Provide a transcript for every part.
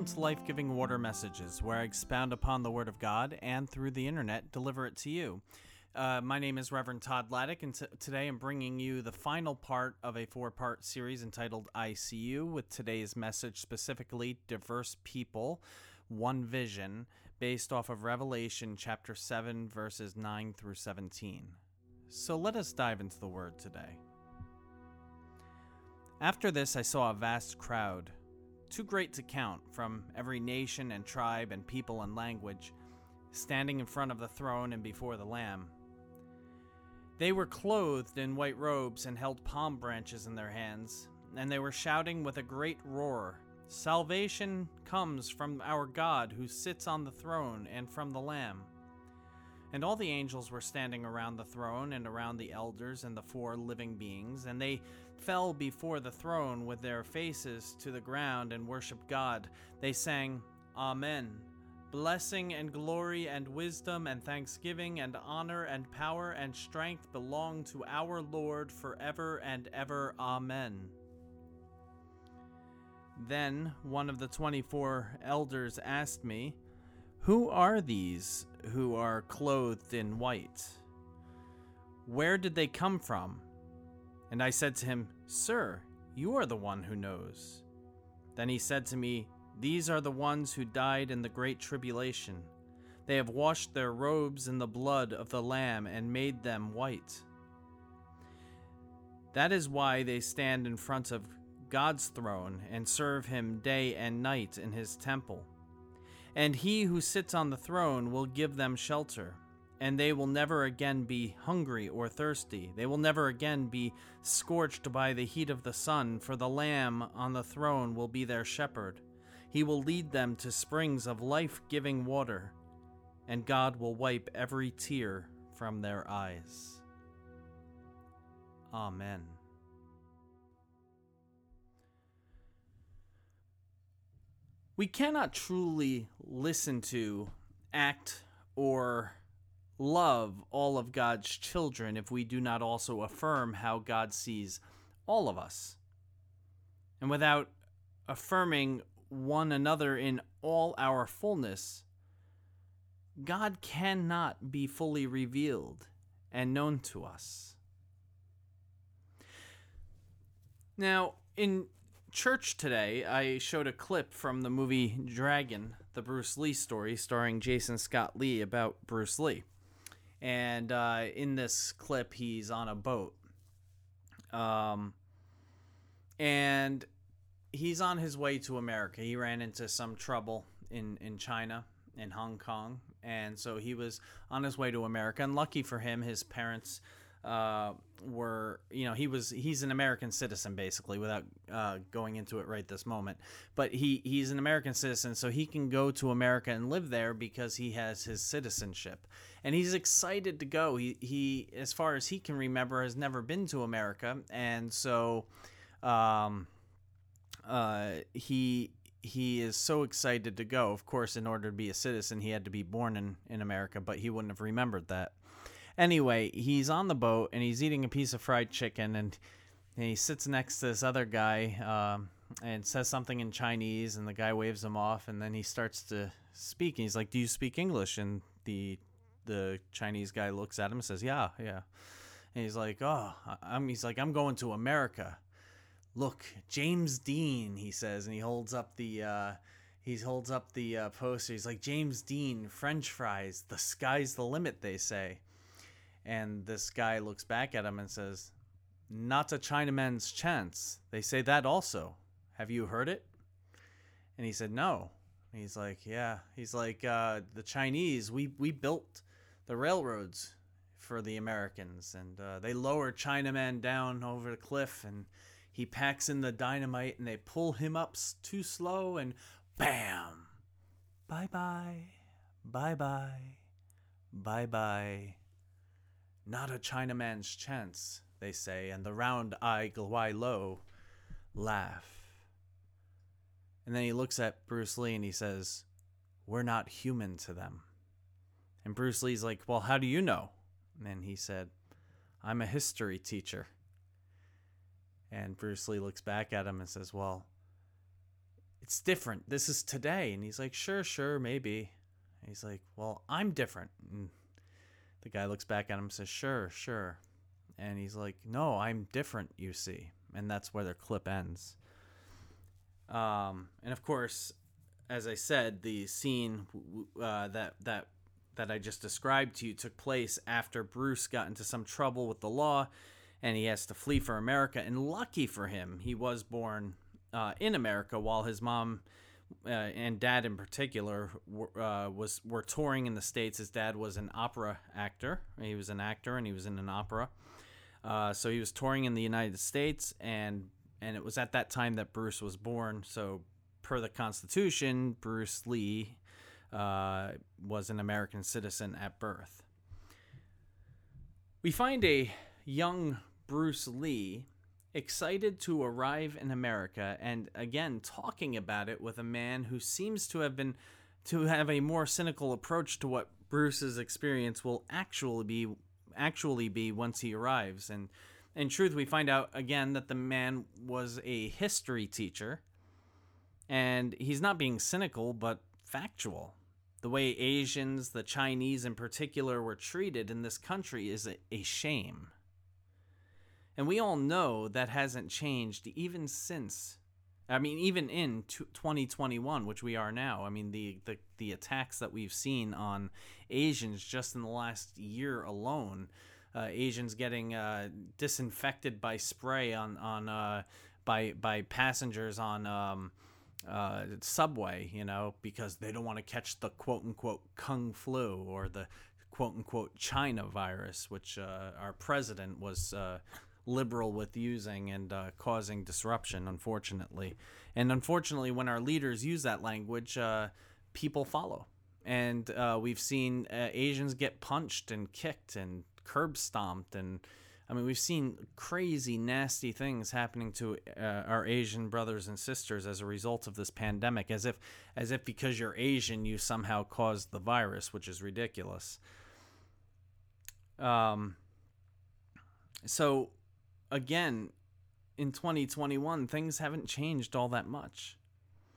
Welcome to Life Giving Water Messages, where I expound upon the Word of God and through the internet deliver it to you. Uh, my name is Reverend Todd Laddick, and t- today I'm bringing you the final part of a four part series entitled ICU, with today's message specifically Diverse People, One Vision, based off of Revelation chapter 7, verses 9 through 17. So let us dive into the Word today. After this, I saw a vast crowd, too great to count, from every nation and tribe and people and language, standing in front of the throne and before the Lamb. They were clothed in white robes and held palm branches in their hands, and they were shouting with a great roar Salvation comes from our God who sits on the throne and from the Lamb. And all the angels were standing around the throne and around the elders and the four living beings, and they fell before the throne with their faces to the ground and worshiped God. They sang, Amen. Blessing and glory and wisdom and thanksgiving and honor and power and strength belong to our Lord forever and ever. Amen. Then one of the twenty four elders asked me, Who are these who are clothed in white? Where did they come from? And I said to him, Sir, you are the one who knows. Then he said to me, These are the ones who died in the great tribulation. They have washed their robes in the blood of the Lamb and made them white. That is why they stand in front of God's throne and serve him day and night in his temple. And he who sits on the throne will give them shelter, and they will never again be hungry or thirsty. They will never again be scorched by the heat of the sun, for the Lamb on the throne will be their shepherd. He will lead them to springs of life giving water, and God will wipe every tear from their eyes. Amen. We cannot truly listen to, act, or love all of God's children if we do not also affirm how God sees all of us. And without affirming one another in all our fullness, God cannot be fully revealed and known to us. Now, in church today, I showed a clip from the movie Dragon, the Bruce Lee story starring Jason Scott Lee about Bruce Lee. And uh, in this clip, he's on a boat. Um, and he's on his way to America. He ran into some trouble in, in China, in Hong Kong. And so he was on his way to America. And lucky for him, his parents uh, were you know he was he's an American citizen basically without uh, going into it right this moment. But he he's an American citizen so he can go to America and live there because he has his citizenship. And he's excited to go. He he as far as he can remember has never been to America. And so um uh he he is so excited to go. Of course in order to be a citizen he had to be born in in America but he wouldn't have remembered that Anyway, he's on the boat and he's eating a piece of fried chicken and, he sits next to this other guy um, and says something in Chinese and the guy waves him off and then he starts to speak and he's like, "Do you speak English?" And the the Chinese guy looks at him and says, "Yeah, yeah." And he's like, "Oh, I'm." He's like, "I'm going to America." Look, James Dean, he says, and he holds up the. Uh, he holds up the uh, poster. He's like, James Dean, French fries. The sky's the limit, they say. And this guy looks back at him and says, Not a Chinaman's chance. They say that also. Have you heard it? And he said, No. He's like, Yeah. He's like, uh, The Chinese, we, we built the railroads for the Americans, and uh, they lower Chinaman down over the cliff, and he packs in the dynamite, and they pull him up too slow, and bam! Bye bye. Bye bye. Bye bye. Not a Chinaman's chance, they say, and the round eye Gwai Lo laugh. And then he looks at Bruce Lee and he says, We're not human to them. And Bruce Lee's like, Well, how do you know? And then he said, I'm a history teacher. And Bruce Lee looks back at him and says, Well, it's different. This is today. And he's like, sure, sure, maybe. And he's like, well, I'm different. And the guy looks back at him and says, sure, sure. And he's like, no, I'm different, you see. And that's where their clip ends. Um, and of course, as I said, the scene uh, that that that I just described to you took place after Bruce got into some trouble with the law, and he has to flee for America. And lucky for him, he was born uh, in America while his mom uh, and dad, in particular, uh, was were touring in the states. His dad was an opera actor. He was an actor, and he was in an opera. Uh, so he was touring in the United States, and and it was at that time that Bruce was born. So, per the Constitution, Bruce Lee uh, was an American citizen at birth. We find a young Bruce Lee excited to arrive in America and again talking about it with a man who seems to have been to have a more cynical approach to what Bruce's experience will actually be actually be once he arrives. And in truth we find out again that the man was a history teacher. And he's not being cynical but factual. The way Asians the Chinese in particular were treated in this country is a, a shame and we all know that hasn't changed even since I mean, even in 2021, which we are now, I mean, the, the, the attacks that we've seen on Asians just in the last year alone, uh, Asians getting uh, disinfected by spray on on uh, by by passengers on um, uh, subway, you know, because they don't want to catch the quote unquote kung flu or the quote unquote China virus, which uh, our president was uh, liberal with using and uh, causing disruption, unfortunately. And unfortunately, when our leaders use that language, uh, people follow. And uh, we've seen uh, Asians get punched and kicked and curb stomped. And I mean, we've seen crazy, nasty things happening to uh, our Asian brothers and sisters as a result of this pandemic, as if, as if because you're Asian, you somehow caused the virus, which is ridiculous. Um, so again, in 2021, things haven't changed all that much.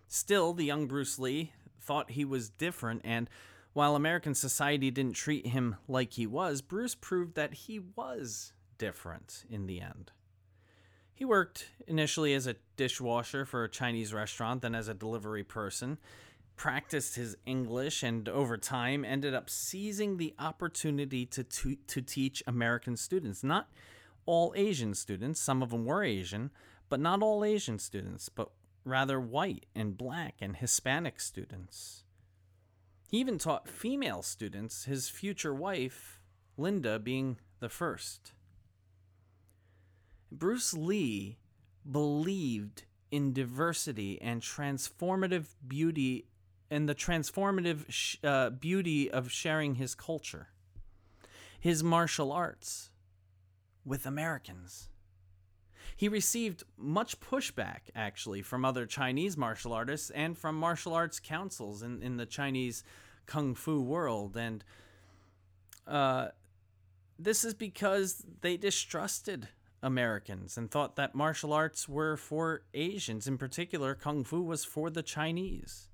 Still, the young Bruce Lee thought he was different, and while American society didn't treat him like he was, Bruce proved that he was different in the end. He worked initially as a dishwasher for a Chinese restaurant, then as a delivery person, practiced his English, and over time ended up seizing the opportunity to, to, to teach American students. Not all Asian students. Some of them were Asian, but not all Asian students, but rather white and black and Hispanic students. He even taught female students, his future wife, Linda, being the first. Bruce Lee believed in diversity and transformative beauty and the transformative sh- uh, beauty of sharing his culture. His martial arts, with Americans. He received much pushback, actually, from other Chinese martial artists and from martial arts councils in, in the Chinese kung fu world. And uh, this is because they distrusted Americans and thought that martial arts were for Asians. In particular, kung fu was for the Chinese.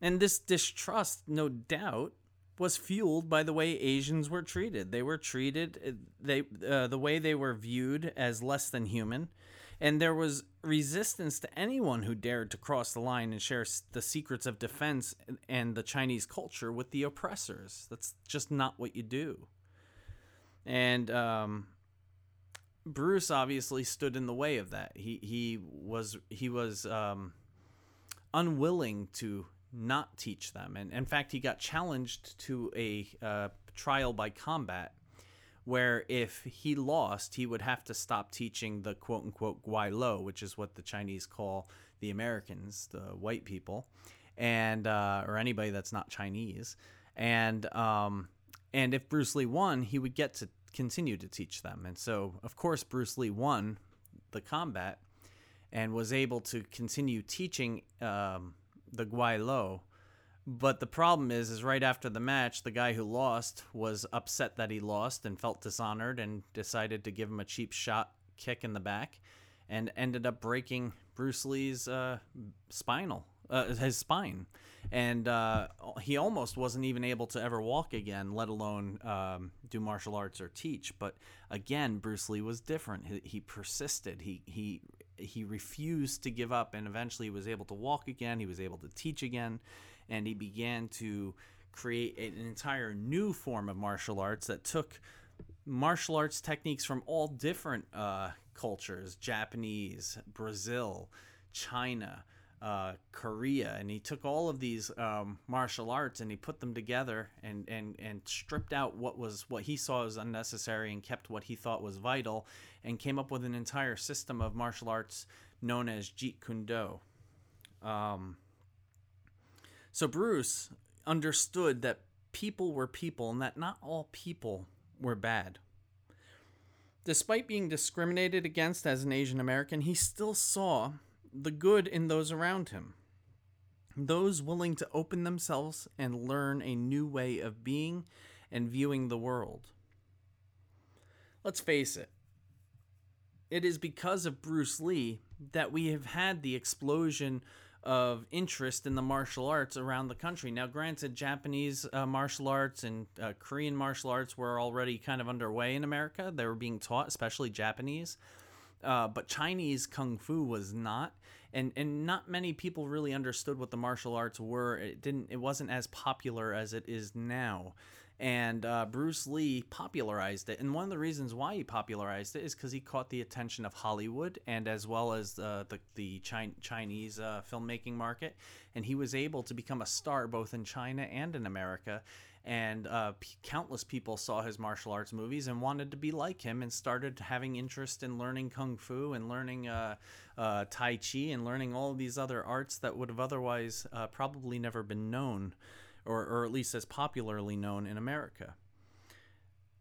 And this distrust, no doubt, was fueled by the way Asians were treated. They were treated uh, they uh, the way they were viewed as less than human, and there was resistance to anyone who dared to cross the line and share the secrets of defense and the Chinese culture with the oppressors. That's just not what you do. And um, Bruce obviously stood in the way of that. He he was he was um, unwilling to not teach them. And in fact, he got challenged to a uh, trial by combat where if he lost, he would have to stop teaching the quote unquote Guai Lo, which is what the Chinese call the Americans, the white people, and uh, or anybody that's not Chinese. And um, and if Bruce Lee won, he would get to continue to teach them. And so, of course, Bruce Lee won the combat and was able to continue teaching um, the Guai Lo. But the problem is, is right after the match, the guy who lost was upset that he lost and felt dishonored and decided to give him a cheap shot kick in the back. and ended up breaking Bruce Lee's uh, spinal, uh, his spine. And uh, he almost wasn't even able to ever walk again, let alone um, do martial arts or teach. But again, Bruce Lee was different. He, he persisted. He he he refused to give up, and eventually was able to walk again. He was able to teach again, and he began to create an entire new form of martial arts that took martial arts techniques from all different uh, cultures Japanese, Brazil, China, uh, Korea. And he took all of these um, martial arts and he put them together and, and, and stripped out what was what he saw as unnecessary and kept what he thought was vital and came up with an entire system of martial arts known as Jeet Kune Do. Um, so Bruce understood that people were people and that not all people were bad. Despite being discriminated against as an Asian American, he still saw the good in those around him. Those willing to open themselves and learn a new way of being and viewing the world. Let's face it, it is because of Bruce Lee that we have had the explosion of interest in the martial arts around the country. Now, granted, Japanese uh, martial arts and uh, Korean martial arts were already kind of underway in America. They were being taught, especially Japanese. Uh, but Chinese kung fu was not, and and not many people really understood what the martial arts were. It didn't. It wasn't as popular as it is now and uh, Bruce Lee popularized it. And one of the reasons why he popularized it is because he caught the attention of Hollywood and as well as uh, the the Chi- Chinese uh, filmmaking market, and he was able to become a star both in China and in America. And uh, p- countless people saw his martial arts movies and wanted to be like him, and started having interest in learning kung fu and learning uh, uh, tai chi and learning all these other arts that would have otherwise probably never been known or, or at least as popularly known in America.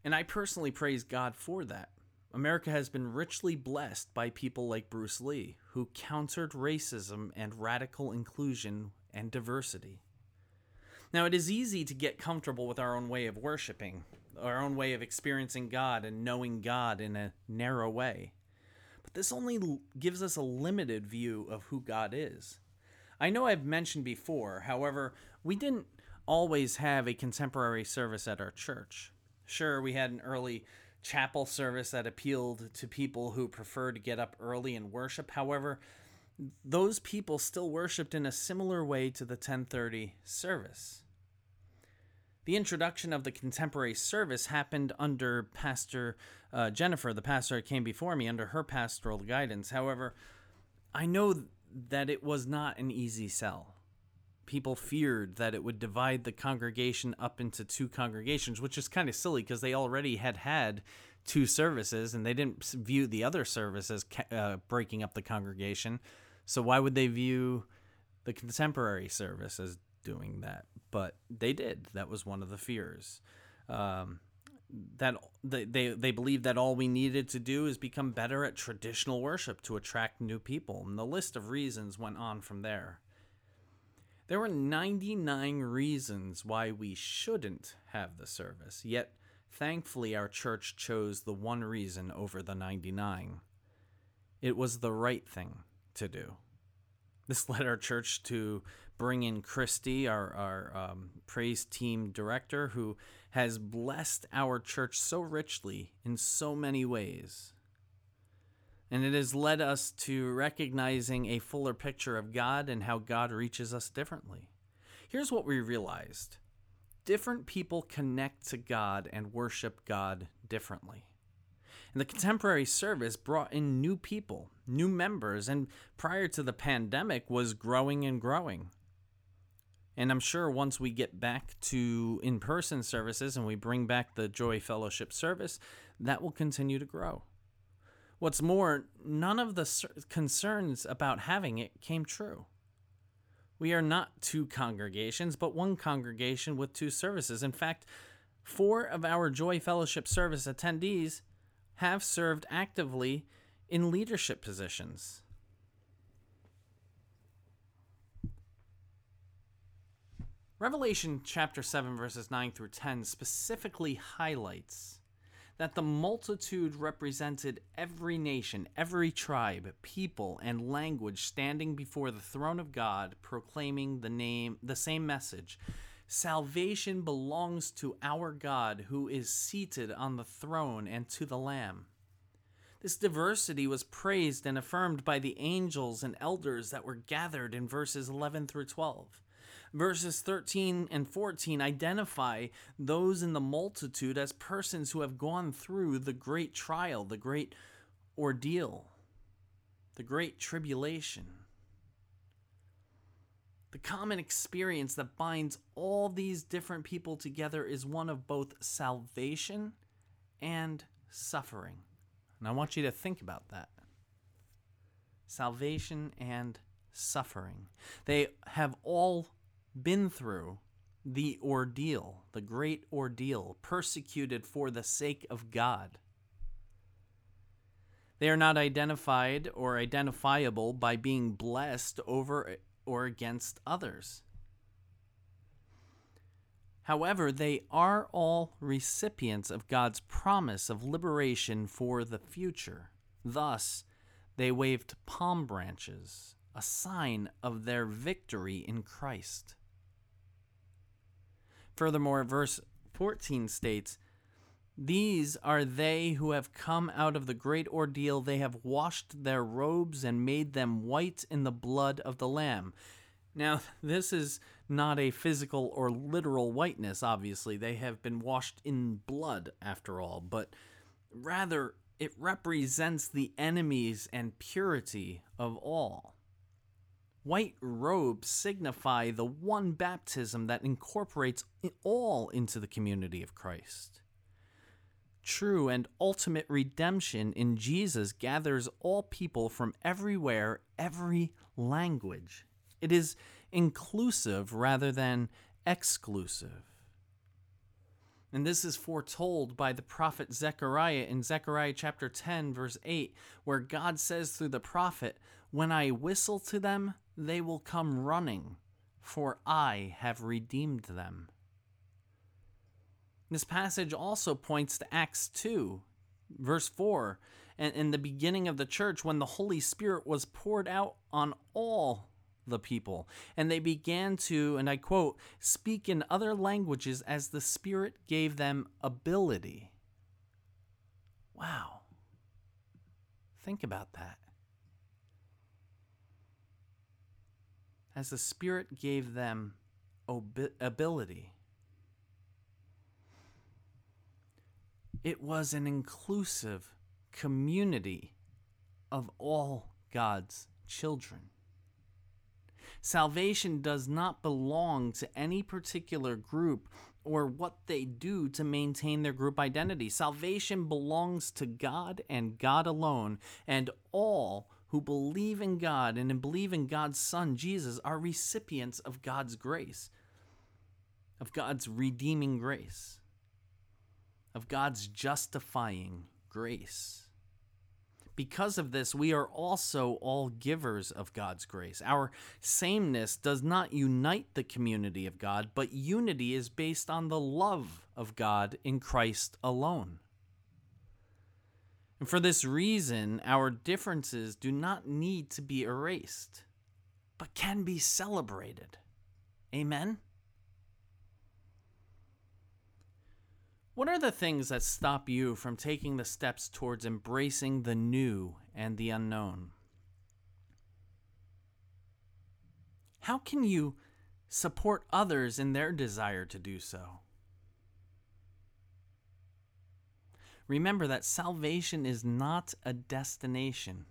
And I personally praise God for that. America has been richly blessed by people like Bruce Lee, who countered racism and radical inclusion and diversity. Now, it is easy to get comfortable with our own way of worshiping, our own way of experiencing God and knowing God in a narrow way. But this only gives us a limited view of who God is. I know I've mentioned before, however, we didn't always have a contemporary service at our church. Sure, we had an early chapel service that appealed to people who prefer to get up early and worship. However, those people still worshiped in a similar way to the 1030 service. The introduction of the contemporary service happened under Pastor uh, Jennifer, the pastor that came before me, under her pastoral guidance. However, I know that it was not an easy sell people feared that it would divide the congregation up into two congregations, which is kind of silly because they already had had two services and they didn't view the other service as uh, breaking up the congregation. So why would they view the contemporary service as doing that? But they did. That was one of the fears. Um, that they, they they believed that all we needed to do is become better at traditional worship to attract new people, and the list of reasons went on from there. There were 99 reasons why we shouldn't have the service, yet thankfully our church chose the one reason over the 99. It was the right thing to do. This led our church to bring in Christy, our, our um, praise team director, who has blessed our church so richly in so many ways and it has led us to recognizing a fuller picture of God and how God reaches us differently. Here's what we realized different people connect to God and worship God differently. And the contemporary service brought in new people, new members, and prior to the pandemic was growing and growing. And I'm sure once we get back to in person services and we bring back the Joy Fellowship service, that will continue to grow. What's more, none of the concerns about having it came true. We are not two congregations, but one congregation with two services. In fact, four of our Joy Fellowship service attendees have served actively in leadership positions. Revelation chapter 7, verses 9 through 10 specifically highlights that the multitude represented every nation, every tribe, people, and language standing before the throne of God, proclaiming the name, the same message. Salvation belongs to our God who is seated on the throne and to the Lamb. This diversity was praised and affirmed by the angels and elders that were gathered in verses 11 through 12. Verses 13 and 14 identify those in the multitude as persons who have gone through the great trial, the great ordeal, the great tribulation. The common experience that binds all these different people together is one of both salvation and suffering. And I want you to think about that. Salvation and suffering. They have all been through the ordeal, the great ordeal, persecuted for the sake of God. They are not identified or identifiable by being blessed over or against others. However, they are all recipients of God's promise of liberation for the future. Thus, they waved palm branches, a sign of their victory in Christ. Furthermore, verse 14 states, These are they who have come out of the great ordeal. They have washed their robes and made them white in the blood of the Lamb. Now, this is not a physical or literal whiteness, obviously. They have been washed in blood, after all, but rather it represents the enemies and purity of all. White robes signify the one baptism that incorporates all into the community of Christ. True and ultimate redemption in Jesus gathers all people from everywhere, every language. It is inclusive rather than exclusive. And this is foretold by the prophet Zechariah in Zechariah chapter 10, verse 8, where God says through the prophet, When I whistle to them, they will come running, for I have redeemed them. This passage also points to Acts 2, verse 4, and in the beginning of the church when the Holy Spirit was poured out on all the people, and they began to, and I quote, speak in other languages as the Spirit gave them ability. Wow. Think about that. as the Spirit gave them ability. It was an inclusive community of all God's children. Salvation does not belong to any particular group or what they do to maintain their group identity. Salvation belongs to God and God alone, and all who believe in God and believe in God's Son, Jesus, are recipients of God's grace, of God's redeeming grace, of God's justifying grace. Because of this, we are also all givers of God's grace. Our sameness does not unite the community of God, but unity is based on the love of God in Christ alone. And for this reason, our differences do not need to be erased, but can be celebrated. Amen? What are the things that stop you from taking the steps towards embracing the new and the unknown? How can you support others in their desire to do so? Remember that salvation is not a destination,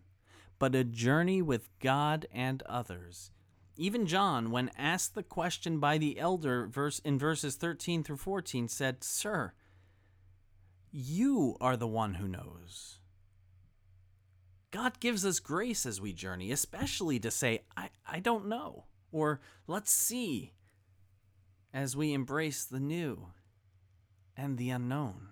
but a journey with God and others. Even John, when asked the question by the elder verse in verses 13 through 14, said, Sir, you are the one who knows. God gives us grace as we journey, especially to say, I, I don't know, or let's see, as we embrace the new and the unknown.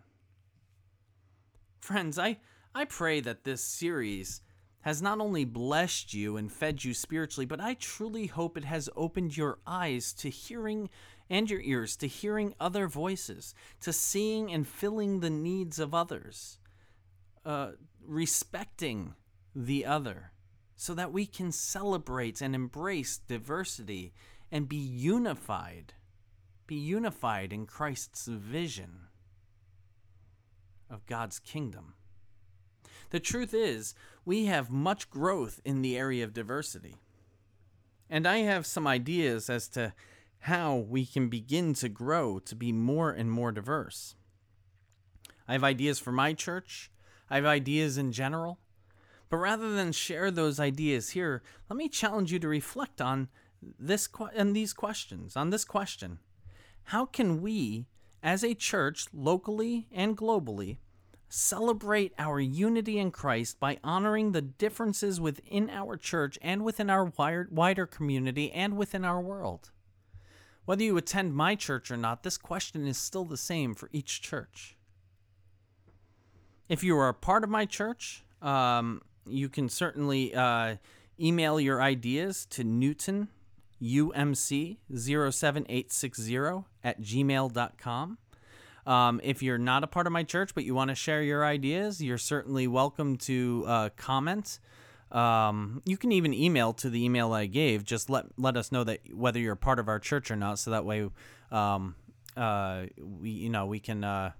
Friends, I, I pray that this series has not only blessed you and fed you spiritually, but I truly hope it has opened your eyes to hearing and your ears to hearing other voices, to seeing and filling the needs of others, uh, respecting the other, so that we can celebrate and embrace diversity and be unified, be unified in Christ's vision of God's kingdom. The truth is, we have much growth in the area of diversity. And I have some ideas as to how we can begin to grow to be more and more diverse. I have ideas for my church, I have ideas in general. But rather than share those ideas here, let me challenge you to reflect on this and these questions, on this question. How can we as a church locally and globally celebrate our unity in Christ by honoring the differences within our church and within our wider community and within our world. Whether you attend my church or not, this question is still the same for each church. If you are a part of my church, um, you can certainly uh, email your ideas to Newton, UMC 07860 at gmail.com. Um, if you're not a part of my church but you want to share your ideas, you're certainly welcome to uh, comment. Um, you can even email to the email I gave. Just let let us know that whether you're part of our church or not, so that way um, uh, we you know we can uh,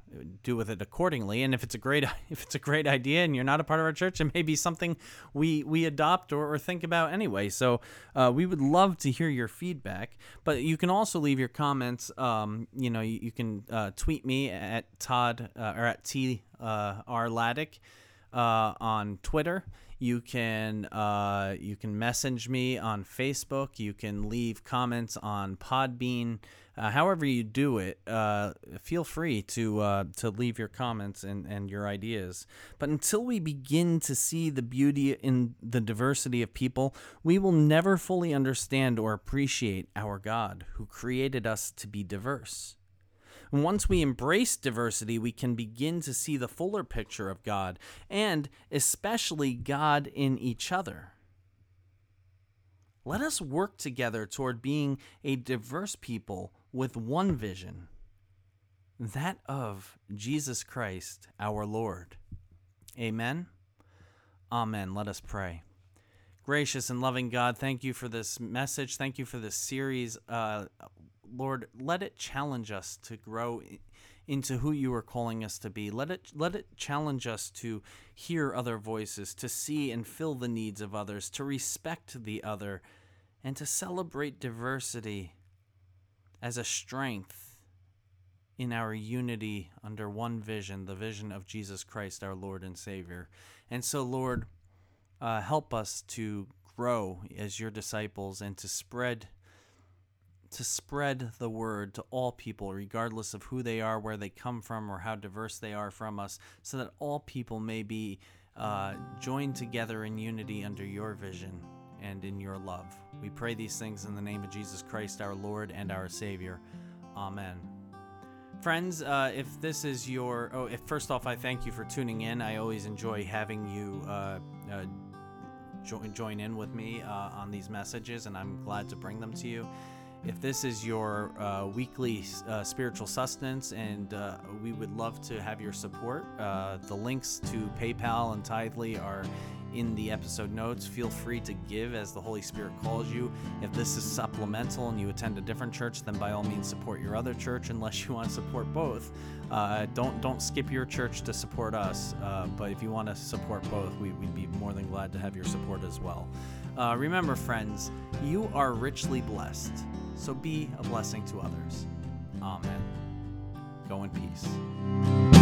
do with it accordingly. And if it's a great if it's a great idea and you're not a part of our church, it may be something we we adopt or, or think about anyway. So uh, we would love to hear your feedback. But you can also leave your comments. Um, you know you, you can uh, tweet me at Todd uh, or at T uh, R Laddick on Twitter. You can you can message me on Facebook. You can leave comments on Podbean. Uh, however you do it, uh, feel free to uh, to leave your comments and, and your ideas. But until we begin to see the beauty in the diversity of people, we will never fully understand or appreciate our God, who created us to be diverse. Once we embrace diversity, we can begin to see the fuller picture of God, and especially God in each other. Let us work together toward being a diverse people with one vision that of Jesus Christ our Lord. Amen. Amen. Let us pray. Gracious and loving God, thank you for this message. Thank you for this series. Uh, Lord, let it challenge us to grow into who you are calling us to be. Let it let it challenge us to hear other voices, to see and fill the needs of others, to respect the other, and to celebrate diversity as a strength in our unity under one vision, the vision of Jesus Christ, our Lord and Savior. And so, Lord, uh, help us to grow as your disciples and to spread to spread the word to all people regardless of who they are where they come from or how diverse they are from us so that all people may be uh, joined together in unity under your vision and in your love. We pray these things in the name of Jesus Christ, our Lord and our Savior. Amen. Friends, uh, if this is your, oh, if first off, I thank you for tuning in. I always enjoy having you uh, uh, join join in with me uh, on these messages, and I'm glad to bring them to you. If this is your uh, weekly uh, spiritual sustenance, and uh, we would love to have your support, uh, the links to PayPal and Tithely are in the episode notes. Feel free to give as the Holy Spirit calls you. If this is supplemental and you attend a different church, then by all means support your other church unless you want to support both. Uh, don't don't skip your church to support us. Uh, but if you want to support both, we, would be more than glad to have your support as well. Uh, remember, friends, you are richly blessed, so be a blessing to others. Amen. Go in peace.